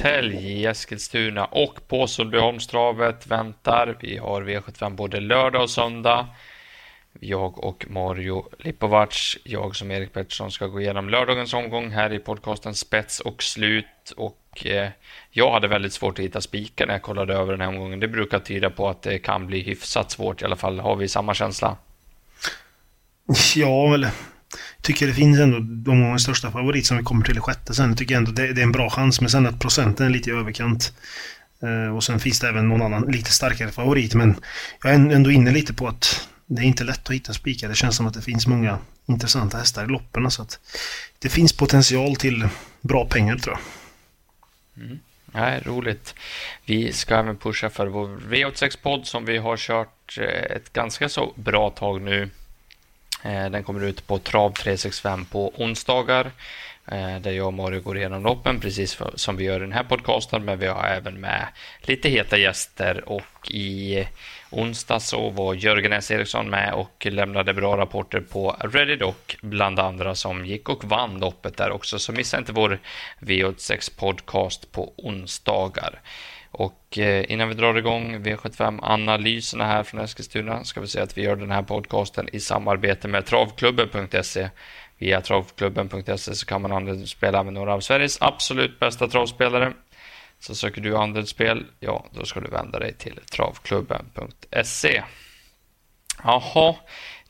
hösthelg i Eskilstuna och på Sundbyholmstravet väntar. Vi har V75 både lördag och söndag. Jag och Mario Lipovac, jag som Erik Pettersson ska gå igenom lördagens omgång här i podcasten Spets och slut. Och eh, jag hade väldigt svårt att hitta spikar när jag kollade över den här omgången. Det brukar tyda på att det kan bli hyfsat svårt i alla fall. Har vi samma känsla? Ja, eller tycker det finns ändå de gånger största favorit som vi kommer till i sjätte sen. Jag tycker ändå det, det är en bra chans, men sen att procenten är lite i överkant. Eh, och sen finns det även någon annan lite starkare favorit, men jag är ändå inne lite på att det är inte lätt att hitta spikar. Det känns som att det finns många intressanta hästar i loppen. Så att det finns potential till bra pengar tror jag. Mm. Ja, roligt. Vi ska även pusha för vår V86-podd som vi har kört eh, ett ganska så bra tag nu. Eh, den kommer ut på Trav 365 på onsdagar eh, där jag och Mario går igenom loppen precis som vi gör i den här podcasten men vi har även med lite heta gäster och i onsdag så var Jörgen S. Eriksson med och lämnade bra rapporter på Reddit bland andra som gick och vann loppet där också så missa inte vår V86 podcast på onsdagar. Och eh, innan vi drar igång V75-analyserna här från Eskilstuna ska vi säga att vi gör den här podcasten i samarbete med travklubben.se. Via travklubben.se så kan man spela med några av Sveriges absolut bästa travspelare. Så söker du andelsspel, ja, då ska du vända dig till travklubben.se. Jaha,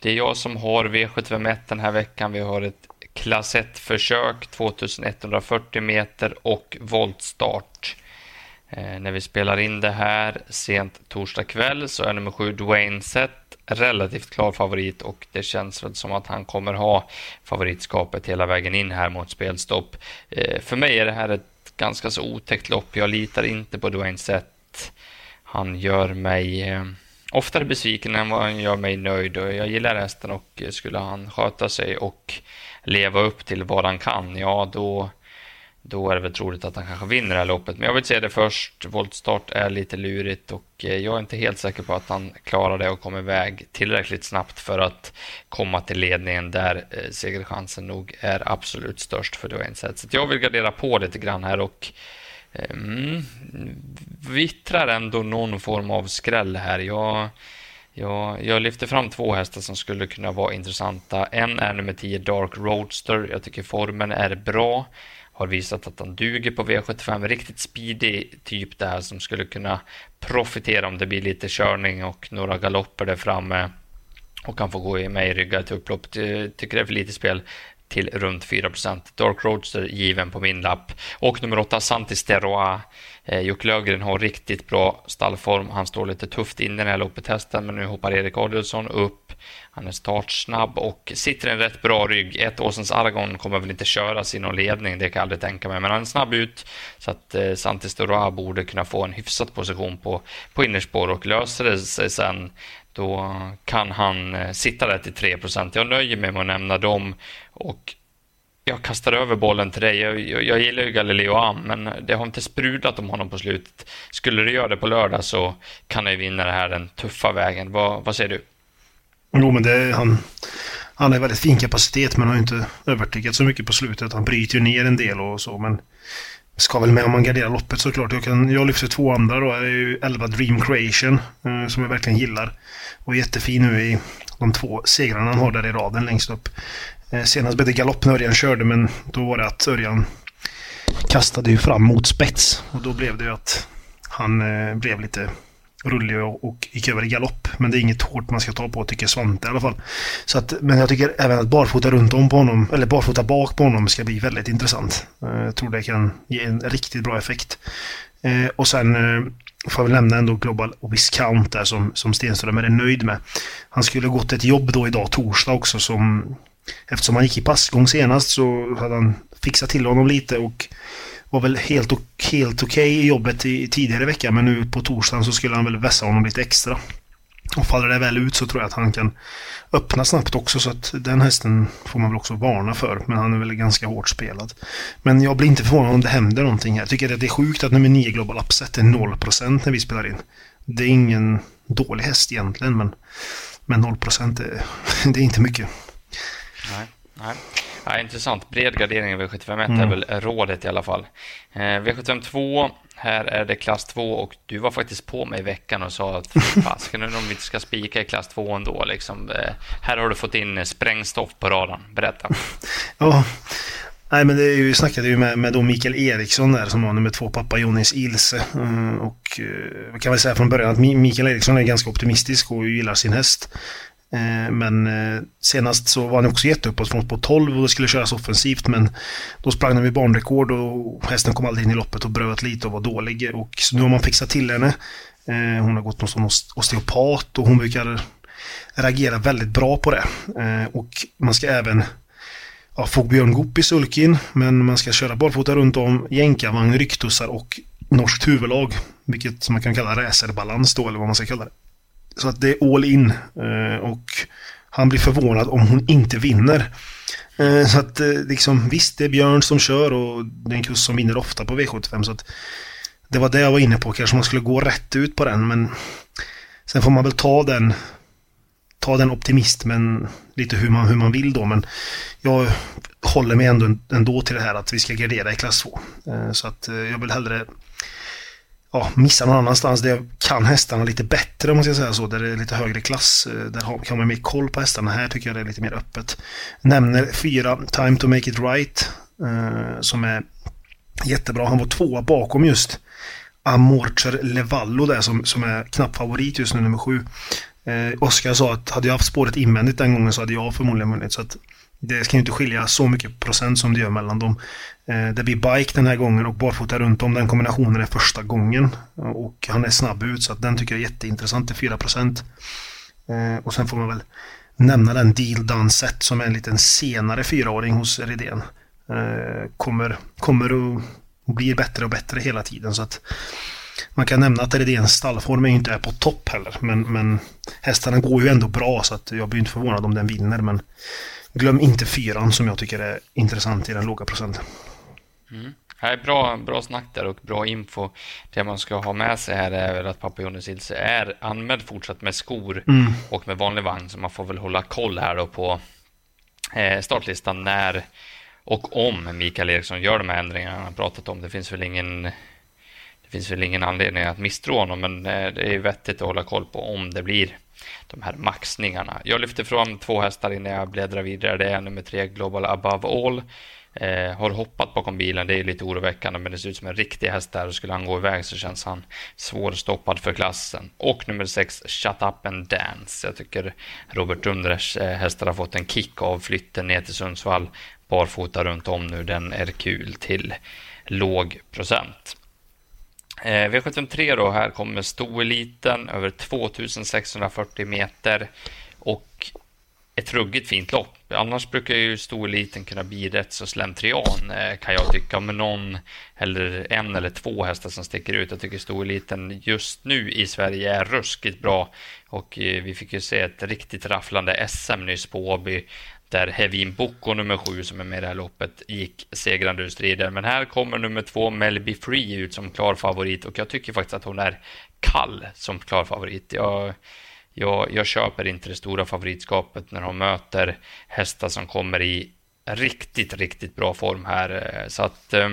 det är jag som har V751 den här veckan. Vi har ett klass 1-försök, 2140 meter och voltstart. Eh, när vi spelar in det här sent torsdag kväll så är nummer sju Dwayne Sett relativt klar favorit och det känns väl som att han kommer ha favoritskapet hela vägen in här mot spelstopp. Eh, för mig är det här ett ganska så otäckt lopp. Jag litar inte på Dwayne Sett. Han gör mig eh, oftare besviken än vad han gör mig nöjd och jag gillar hästen och skulle han sköta sig och leva upp till vad han kan, ja då då är det väl troligt att han kanske vinner det här loppet. Men jag vill säga det först. Voltstart är lite lurigt och eh, jag är inte helt säker på att han klarar det och kommer iväg tillräckligt snabbt för att komma till ledningen där eh, segerchansen nog är absolut störst för Dwayne sätt. Så jag vill gardera på lite grann här och eh, mm, vittrar ändå någon form av skräll här. Jag, jag, jag lyfter fram två hästar som skulle kunna vara intressanta. En är nummer 10 Dark Roadster. Jag tycker formen är bra har visat att han duger på V75. Riktigt speedy typ där som skulle kunna profitera om det blir lite körning och några galopper där framme och kan få gå med i ryggar till upplopp. Tycker det är för lite spel till runt 4% Dark Roadster given på min lapp. Och nummer 8, Santis Terroir. Eh, Jocke Löfgren har riktigt bra stallform. Han står lite tufft inne i det här loppet testen men nu hoppar Erik Adielsson upp. Han är startsnabb och sitter i en rätt bra rygg. Ett Åsens Aragon kommer väl inte köras i någon ledning, det kan jag aldrig tänka mig, men han är snabb ut så att eh, Santis Terroir borde kunna få en hyfsad position på, på innerspår och löser det sig sen då kan han eh, sitta där till 3% Jag nöjer mig med att nämna dem och jag kastar över bollen till dig. Jag, jag, jag gillar ju Galileo Am, men det har inte sprudlat om honom på slutet. Skulle du göra det på lördag så kan han ju vinna det här den tuffa vägen. Vad, vad säger du? Jo, men det, han, han har väldigt fin kapacitet men har inte övertygat så mycket på slutet. Han bryter ju ner en del och så, men ska väl med om man garderar loppet såklart. Jag, kan, jag lyfter två andra då. Det är ju 11 Dream Creation eh, som jag verkligen gillar. Och jättefin nu i de två segrarna han har där i raden längst upp. Eh, senast blev det galopp när Örjan körde men då var det att Örjan kastade ju fram mot spets. Och då blev det ju att han eh, blev lite rullig och, och gick över i galopp. Men det är inget hårt man ska ta på tycker Svante i alla fall. Så att, men jag tycker även att barfota runt om på honom, eller barfota bak på honom ska bli väldigt intressant. Eh, jag tror det kan ge en riktigt bra effekt. Eh, och sen eh, får jag väl nämna ändå Global Viscount där som, som Stenström är nöjd med. Han skulle gått ett jobb då idag, torsdag också, som Eftersom han gick i passgång senast så hade han fixat till honom lite och var väl helt, helt okej okay i jobbet i, tidigare vecka men nu på torsdagen så skulle han väl vässa honom lite extra. Och faller det väl ut så tror jag att han kan öppna snabbt också så att den hästen får man väl också varna för. Men han är väl ganska hårt spelad. Men jag blir inte förvånad om det händer någonting här. Jag tycker att det är sjukt att nummer 9 Global Upset är 0% när vi spelar in. Det är ingen dålig häst egentligen men, men 0% är, det är inte mycket. Nej, nej. Ja, intressant. Bred gardering i V751 mm. är väl rådet i alla fall. Eh, V752, här är det klass 2 och du var faktiskt på mig i veckan och sa att fasken om vi inte ska spika i klass 2 ändå. Liksom, eh, här har du fått in sprängstoff på radarn. Berätta. ja, Nej, men det är ju, vi snackade ju med, med då Mikael Eriksson där som var nummer två, pappa Jonis Ilse. Mm, och eh, kan väl säga från början att Mikael Eriksson är ganska optimistisk och gillar sin häst. Eh, men eh, senast så var han också jätteuppåt från på 12 och det skulle köras offensivt men då sprang han vid banrekord och hästen kom aldrig in i loppet och bröt lite och var dålig. Och så nu har man fixat till henne. Eh, hon har gått hos en osteopat och hon brukar reagera väldigt bra på det. Och man ska även ja, få Björn Goop i sulkin men man ska köra barfota runt om jänkarvagn, ryktussar och norskt huvudlag. Vilket man kan kalla racerbalans då eller vad man ska kalla det. Så att det är all in. Eh, och han blir förvånad om hon inte vinner. Eh, så att eh, liksom, visst, det är Björn som kör och det är en kurs som vinner ofta på V75. Så att det var det jag var inne på. Kanske man skulle gå rätt ut på den, men sen får man väl ta den ta den optimismen lite hur man, hur man vill då. Men jag håller mig ändå, ändå till det här att vi ska gardera i klass 2. Eh, så att eh, jag vill hellre ja, missa någon annanstans där jag kan hästarna lite bättre om man ska säga så. Där det är lite högre klass. Eh, där kan man mer koll på hästarna. Här tycker jag det är lite mer öppet. Nämner fyra Time to make it right. Eh, som är jättebra. Han var tvåa bakom just Amorcher Levallo där som, som är knapp favorit just nu, nummer sju. Eh, Oskar sa att hade jag haft spåret invändigt den gången så hade jag förmodligen vunnit. Så att det ska ju inte skilja så mycket procent som det gör mellan dem. Eh, Det blir bike den här gången och barfota runt om. Den kombinationen är första gången. Och han är snabb ut så att den tycker jag är jätteintressant till 4 procent. Eh, och sen får man väl nämna den Deal Done Set som är en liten senare fyraåring hos Redén. Eh, kommer, kommer och blir bättre och bättre hela tiden så att man kan nämna att Redéns stallform inte är på topp heller men, men hästarna går ju ändå bra så att jag blir inte förvånad om den vinner men Glöm inte fyran som jag tycker är intressant i den låga procenten. Mm. Nej, bra, bra snack där och bra info. Det man ska ha med sig här är att pappa Jonas Ilse är anmäld fortsatt med skor mm. och med vanlig vagn. Så man får väl hålla koll här då på eh, startlistan när och om Mikael Eriksson gör de här ändringarna han har pratat om. Det finns väl ingen det finns väl ingen anledning att misstro honom, men eh, det är vettigt att hålla koll på om det blir de här maxningarna. Jag lyfter fram två hästar innan jag bläddrar vidare. Det är nummer tre Global Above All. Eh, har hoppat bakom bilen, det är lite oroväckande men det ser ut som en riktig häst där och skulle han gå iväg så känns han svårstoppad för klassen. Och nummer sex Shut Up and Dance. Jag tycker Robert Dundres eh, hästar har fått en kick av flytten ner till Sundsvall barfota runt om nu. Den är kul till låg procent. Eh, V753 då, här kommer stoeliten över 2640 meter och ett ruggigt fint lopp. Annars brukar ju storeliten kunna bli rätt så slentrian eh, kan jag tycka med någon eller en eller två hästar som sticker ut. Jag tycker storeliten just nu i Sverige är ruskigt bra och eh, vi fick ju se ett riktigt rafflande SM nyss på Åby där Hevin Boko nummer sju som är med i det här loppet gick segrande ur striden. Men här kommer nummer två Melby Free ut som klar favorit och jag tycker faktiskt att hon är kall som klar favorit. Jag, jag, jag köper inte det stora favoritskapet när hon möter hästar som kommer i riktigt, riktigt bra form här. Eh, så att eh,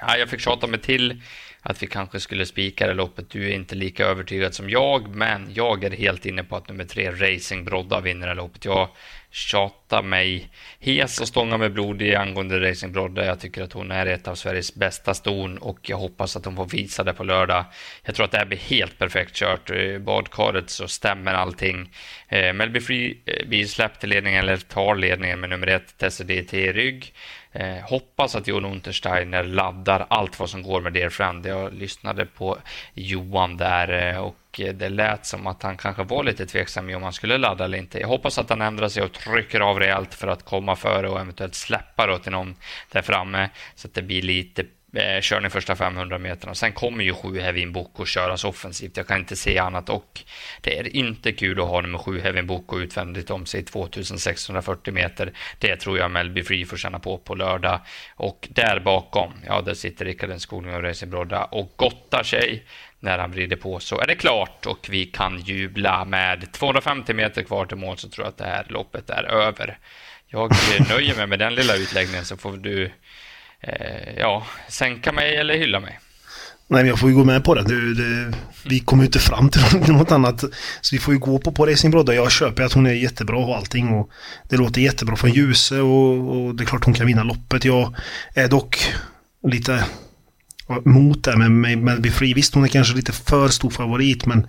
ja, jag fick tjata mig till att vi kanske skulle spika det loppet. Du är inte lika övertygad som jag, men jag är helt inne på att nummer tre Racing Brodda vinner det loppet. Jag tjatar mig hes och stångar med blod i angående Racing Brodda. Jag tycker att hon är ett av Sveriges bästa ston och jag hoppas att hon får visa det på lördag. Jag tror att det här blir helt perfekt kört. I badkaret så stämmer allting. Eh, Melby Free eh, blir släppt till ledningen eller tar ledningen med nummer ett Tessie DT i rygg. Eh, hoppas att Jon Untersteiner laddar allt vad som går med Dear Friend. Jag lyssnade på Johan där eh, och det lät som att han kanske var lite tveksam om han skulle ladda eller inte. Jag hoppas att han ändrar sig och trycker av rejält för att komma före och eventuellt släppa då till någon där framme så att det blir lite eh, körning första 500 meterna. Sen kommer ju sju Hevin Boko köras offensivt. Jag kan inte se annat och det är inte kul att ha nummer sju Hevin Boko utvändigt om sig 2640 meter. Det tror jag Melby Free får känna på på lördag. Och där bakom, ja, där sitter Rickard Skogling och Racing Brodda och gottar sig när han vrider på så är det klart och vi kan jubla med 250 meter kvar till mål så tror jag att det här loppet är över. Jag nöjer mig med den lilla utläggningen så får du Eh, ja, sänka mig eller hylla mig. Nej, men jag får ju gå med på det. det, det vi kommer ju inte fram till något annat. Så vi får ju gå på, på Racing Brodda. Jag köper att hon är jättebra och allting. Och det låter jättebra från Ljuse och, och det är klart hon kan vinna loppet. Jag är dock lite mot det med, med Melby Free. Visst, hon är kanske lite för stor favorit, men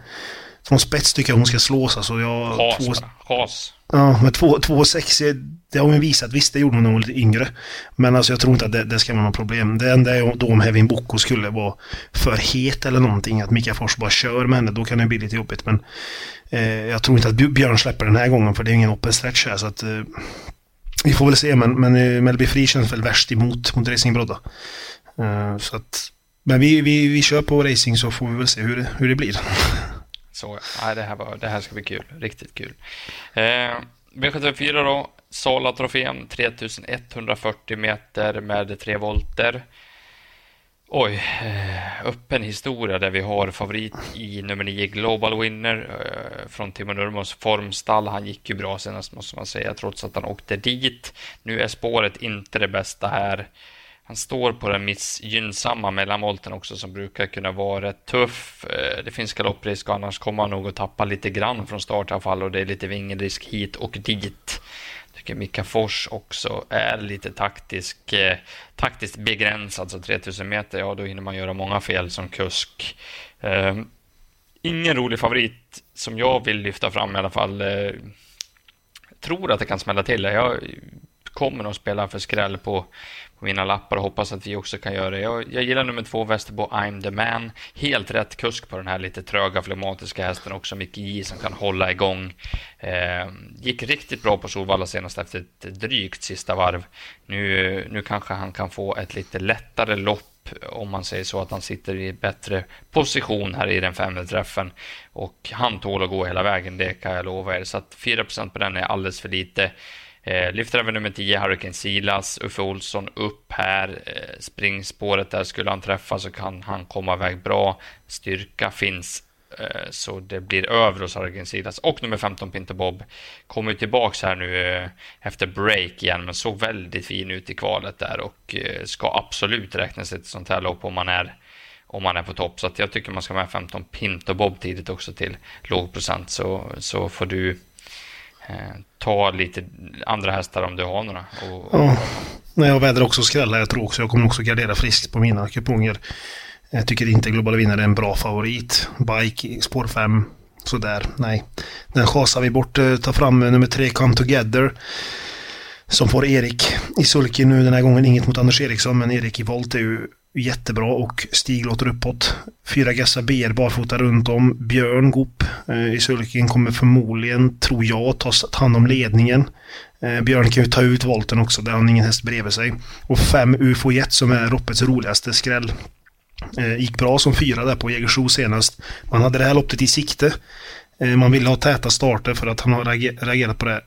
från spets tycker jag hon ska slås. Alltså jag, Has två, Has. Ja, med 2,6 det har hon visat. Visst, det gjorde hon när hon var lite yngre. Men alltså jag tror inte att det, det ska vara något problem. Det enda är då om Hevin Boko skulle vara för het eller någonting. Att Mika Fors bara kör med henne. Då kan det bli lite jobbigt. Men eh, jag tror inte att Björn släpper den här gången. För det är ingen open stretch här. Så att, eh, vi får väl se. Men, men eh, Melby Fri känns väl värst emot mot Racing Brodda. Eh, så att, men vi, vi, vi kör på racing så får vi väl se hur det, hur det blir. Så, nej, det, här var, det här ska bli kul. Riktigt kul. Eh, V74 då. Sala-trofén 3140 meter med 3 volter. Oj, eh, öppen historia där vi har favorit i nummer 9 Global Winner eh, från Timo Nurmos formstall. Han gick ju bra senast måste man säga trots att han åkte dit. Nu är spåret inte det bästa här. Han står på den missgynnsamma mellanvolten också som brukar kunna vara rätt tuff. Eh, det finns galopprisk och annars kommer han nog att tappa lite grann från start i alla fall och det är lite vingelrisk hit och dit. Jag tycker Mika Fors också är lite taktisk, eh, taktiskt begränsad, så 3000 meter, ja då hinner man göra många fel som kusk. Eh, ingen rolig favorit som jag vill lyfta fram i alla fall. Eh, tror att det kan smälla till. Jag kommer de spela för skräll på på mina lappar och hoppas att vi också kan göra det. Jag, jag gillar nummer två, Västerbo I'm the man. Helt rätt kusk på den här lite tröga, flematiska hästen också. Micke J som kan hålla igång. Eh, gick riktigt bra på Solvalla senast efter ett drygt sista varv. Nu, nu kanske han kan få ett lite lättare lopp om man säger så, att han sitter i bättre position här i den femte träffen. Och han tål att gå hela vägen, det kan jag lova er. Så att 4% på den är alldeles för lite. Eh, lyfter över nummer 10, Hurricane Silas, Uffe Olsson upp här. Eh, springspåret där skulle han träffa så kan han komma iväg bra. Styrka finns eh, så det blir över hos Hurricane Silas. Och nummer 15, Pinter Bob, kommer tillbaks här nu eh, efter break igen, men såg väldigt fin ut i kvalet där och eh, ska absolut räkna sig till sånt här lopp om man är om man är på topp. Så att jag tycker man ska ha med 15 Pinter Bob tidigt också till låg procent så, så får du Eh, ta lite andra hästar om du har några. Och, ja. Jag vädrar också skrälla. Jag tror också jag kommer också gardera friskt på mina kuponger. Jag tycker inte Globala Vinnare är en bra favorit. Bike, spår 5, sådär. Nej. Den chasar vi bort. Eh, ta fram eh, nummer 3, Come Together. Som får Erik i sulky nu den här gången. Inget mot Anders Eriksson, men Erik i volt är ju jättebra och Stig låter uppåt. Fyra Gassa BR barfota runt om. Björn Goop eh, i sulken kommer förmodligen, tror jag, ta hand om ledningen. Eh, Björn kan ju ta ut volten också, där har han ingen häst bredvid sig. Och fem UFO Jet som är loppets roligaste skräll. Eh, gick bra som fyra där på Jägersro senast. Man hade det här loppet i sikte. Eh, man ville ha täta starter för att han har reagerat på det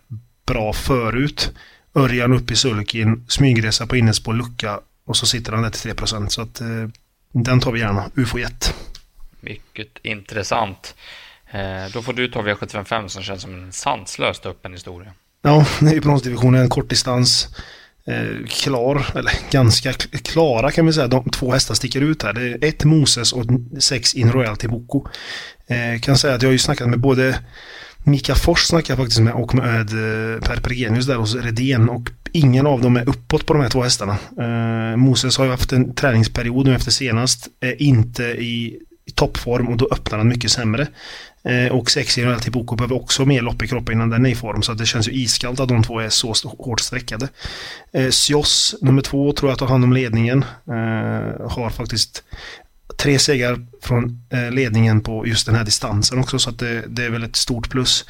bra förut. Örjan upp i sulkin, smygresa på innerspår, lucka och så sitter han där till 3 Så att eh, den tar vi gärna. UFO-jet. Mycket intressant. Eh, då får du ta V755 som känns som en sanslöst öppen historia. Ja, det är ju bronsdivisionen, en kortdistans. Eh, klar, eller ganska klara kan vi säga. De två hästar sticker ut här. Det är ett Moses och sex In Royalty Boko. Eh, kan säga att jag har ju snackat med både Mika Fors snackade jag faktiskt med och med eh, Per Pergenius där hos Redén och ingen av dem är uppåt på de här två hästarna. Eh, Moses har ju haft en träningsperiod nu efter senast, är inte i, i toppform och då öppnar han mycket sämre. Eh, och Sexy till Boko behöver också mer lopp i kroppen innan den är i form så det känns ju iskallt att de två är så hårt sträckade. Eh, Sios, nummer två, tror jag tar hand om ledningen. Eh, har faktiskt tre segrar från eh, ledningen på just den här distansen också så att det, det är väl ett stort plus.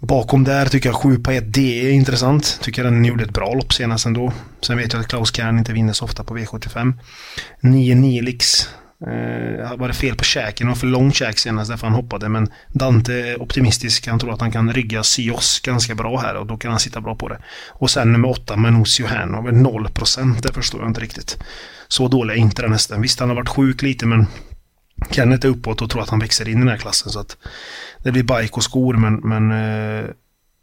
Bakom där tycker jag 7 på 1 D är intressant. Tycker den gjorde ett bra lopp senast ändå. Sen vet jag att Klaus Kern inte vinner så ofta på V75. 9 Nilix. Eh, var det fel på käken? Det var för lång käk senast därför han hoppade. Men Dante är optimistisk. Han tror att han kan rygga Sios ganska bra här och då kan han sitta bra på det. Och sen nummer 8 Manus väl 0% det förstår jag inte riktigt. Så dålig är inte den hästen. Visst, han har varit sjuk lite men Kenneth är uppåt och tror att han växer in i den här klassen. Så att det blir bike och skor men, men eh,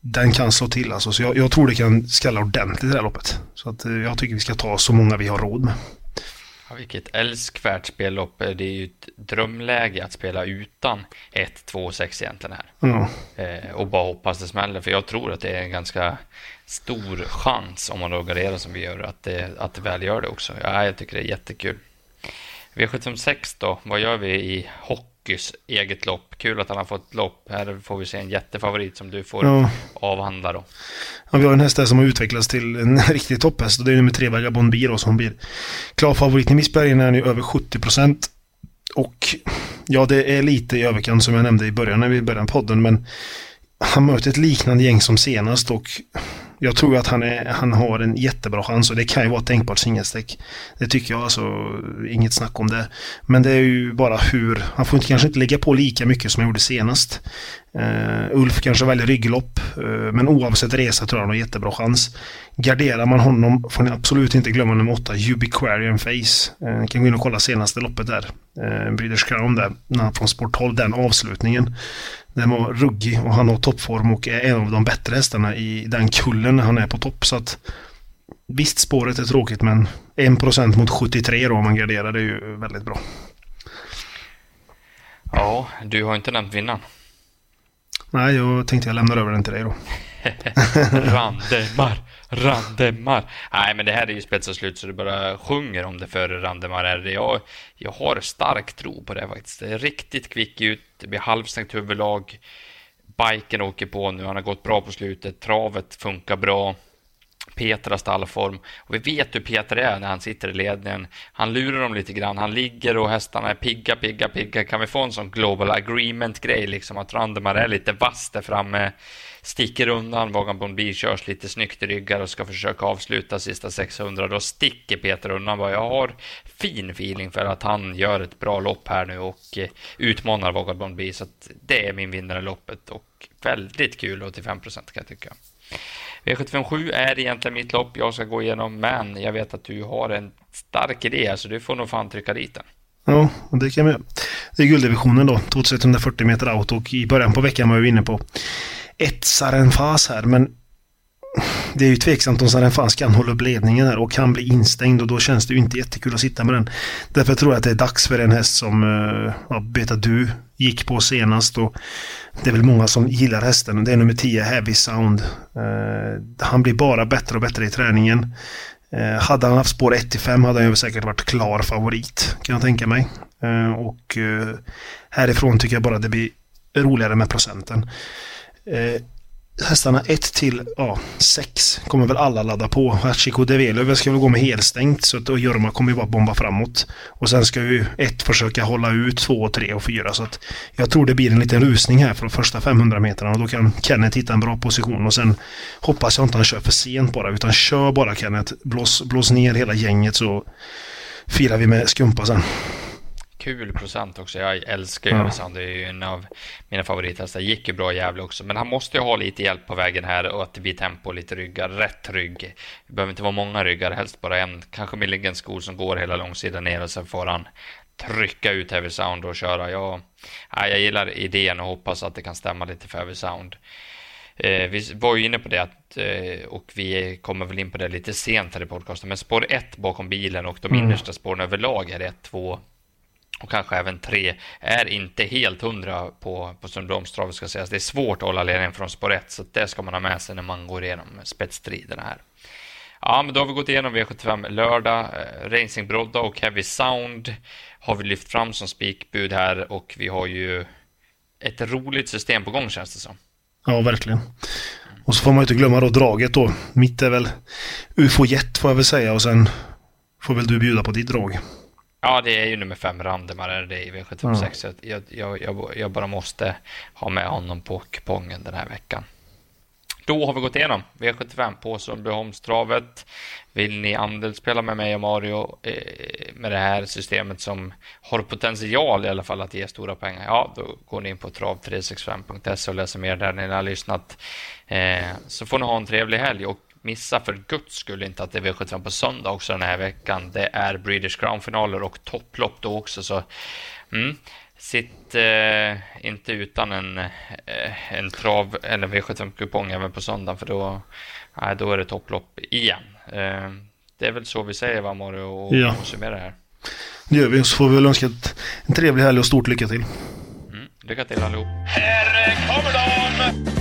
den kan slå till alltså. Så jag, jag tror det kan skalla ordentligt i det här loppet. Så att eh, jag tycker vi ska ta så många vi har råd med. Ja, vilket älskvärt spellopp. Det är ju ett drömläge att spela utan 1, 2, 6 egentligen här. Ja. Eh, och bara hoppas det smäller, för jag tror att det är en ganska stor chans om man då garderar som vi gör, att det, att det väl gör det också. Ja, jag tycker det är jättekul. V756 då, vad gör vi i hockeys eget lopp? Kul att han har fått lopp. Här får vi se en jättefavorit som du får Ja. avhandla då. Ja, vi har en häst där som har utvecklats till en riktig topphäst och det är nummer tre Vagabond B då som blir klar favorit. I Missbergen är ju över 70 procent. Och ja, det är lite i överkant som jag nämnde i början när vi började podden men han möter ett liknande gäng som senast och jag tror att han, är, han har en jättebra chans och det kan ju vara ett tänkbart singelstreck. Det tycker jag alltså, inget snack om det. Men det är ju bara hur, han får inte, kanske inte lägga på lika mycket som han gjorde senast. Uh, Ulf kanske väljer rygglopp, uh, men oavsett resa tror jag han har jättebra chans. Garderar man honom får ni absolut inte glömma nummer 8, Ubiquarian Face. Uh, ni kan gå in och kolla senaste loppet där. Uh, British Crown där, när han från sporthåll, den avslutningen. Den var ruggig och han har toppform och är en av de bättre hästarna i den kullen när han är på topp. Så att Visst, spåret är tråkigt men 1% mot 73 då om man garderar det är ju väldigt bra. Ja, du har inte nämnt vinnaren. Nej, jag tänkte jag lämnar över den till dig då. Randemar, Randemar. Nej, men det här är ju spetsat slut så det bara sjunger om det för Randemar. Är jag, jag har stark tro på det faktiskt. Det är riktigt kvick ut, det blir halvstängt huvudlag. Biken åker på nu, han har gått bra på slutet. Travet funkar bra. Petras stallform. Och vi vet hur Peter är när han sitter i ledningen. Han lurar dem lite grann. Han ligger och hästarna är pigga, pigga, pigga. Kan vi få en sån global agreement-grej, liksom att Randemar är lite vass där framme, sticker undan, Vagan Bonbi körs lite snyggt i ryggar och ska försöka avsluta sista 600. Då sticker Peter undan. Bara, Jag har fin feeling för att han gör ett bra lopp här nu och eh, utmanar Vagan Bonbi. Så att det är min vinnare i loppet och väldigt kul och till 5 procent kan jag tycka. E V757 är egentligen mitt lopp jag ska gå igenom, men jag vet att du har en stark idé, så du får nog fan trycka dit den. Ja, och det kan vi göra. Det är gulddivisionen då, 2140 meter out och i början på veckan var vi inne på ett Sarenfas här, men det är ju tveksamt om Sarenfas kan hålla upp ledningen här och kan bli instängd och då känns det ju inte jättekul att sitta med den. Därför tror jag att det är dags för en häst som uh, ja, Beta Du gick på senast och det är väl många som gillar hästen. Det är nummer 10, Heavy Sound. Uh, han blir bara bättre och bättre i träningen. Uh, hade han haft spår 1-5 hade han ju säkert varit klar favorit, kan jag tänka mig. och härifrån tycker jag bara det blir roligare med procenten hästarna 1 till ja, 6 kommer väl alla ladda på. Hachiko Develöv ska väl gå med helstängt så att och Jorma kommer ju bara bomba framåt. Och sen ska ju 1 försöka hålla ut 2, 3 och 4 så att jag tror det blir en liten rusning här från första 500 metrarna och då kan Kenneth hitta en bra position och sen hoppas jag inte han kör för sent bara utan kör bara Kenneth. Blås, blås ner hela gänget så firar vi med skumpa sen kul procent också. Jag älskar ju ja. Det är ju en av mina favorithästar. Gick ju bra i Gävle också, men han måste ju ha lite hjälp på vägen här och att det blir tempo, lite ryggar, rätt rygg. Det behöver inte vara många ryggar, helst bara en. Kanske Milligan skor som går hela långsidan ner och sen får han trycka ut Heavy Sound och köra. Jag, ja, jag gillar idén och hoppas att det kan stämma lite för Heavy Sound. Eh, vi var ju inne på det att, eh, och vi kommer väl in på det lite sent här i podcasten, men spår 1 bakom bilen och de mm. innersta spåren överlag är 1, 2, och kanske även tre är inte helt hundra på, på Sundbyholmstravet ska sägas. Det är svårt att hålla ledningen från spår 1 så det ska man ha med sig när man går igenom spetsstriderna här. Ja, men då har vi gått igenom V75 lördag. Eh, Racing Brodda och Heavy Sound har vi lyft fram som spikbud här och vi har ju ett roligt system på gång känns det som. Ja, verkligen. Och så får man inte glömma då draget då. Mitt är väl UFO Jet får jag väl säga och sen får väl du bjuda på ditt drag. Ja, det är ju nummer fem, Randemar är det i V756. Mm. Jag, jag, jag, jag, bara måste ha med honom på kupongen den här veckan. Då har vi gått igenom V75 på Sundbyholmstravet. Vill ni andelsspela med mig och Mario eh, med det här systemet som har potential i alla fall att ge stora pengar? Ja, då går ni in på trav365.se och läser mer där ni har lyssnat. Eh, så får ni ha en trevlig helg och missa för guds skull inte att det är V75 på söndag också den här veckan. Det är British Crown-finaler och topplopp då också, så mm, sitt eh, inte utan en, eh, en trav eller V75-kupong även på söndag, för då, eh, då är det topplopp igen. Eh, det är väl så vi säger, va Mario, och ja. summerar det här. Det gör vi, så får vi väl önska ett, en trevlig helg och stort lycka till. Mm, lycka till allihop. Här kommer de!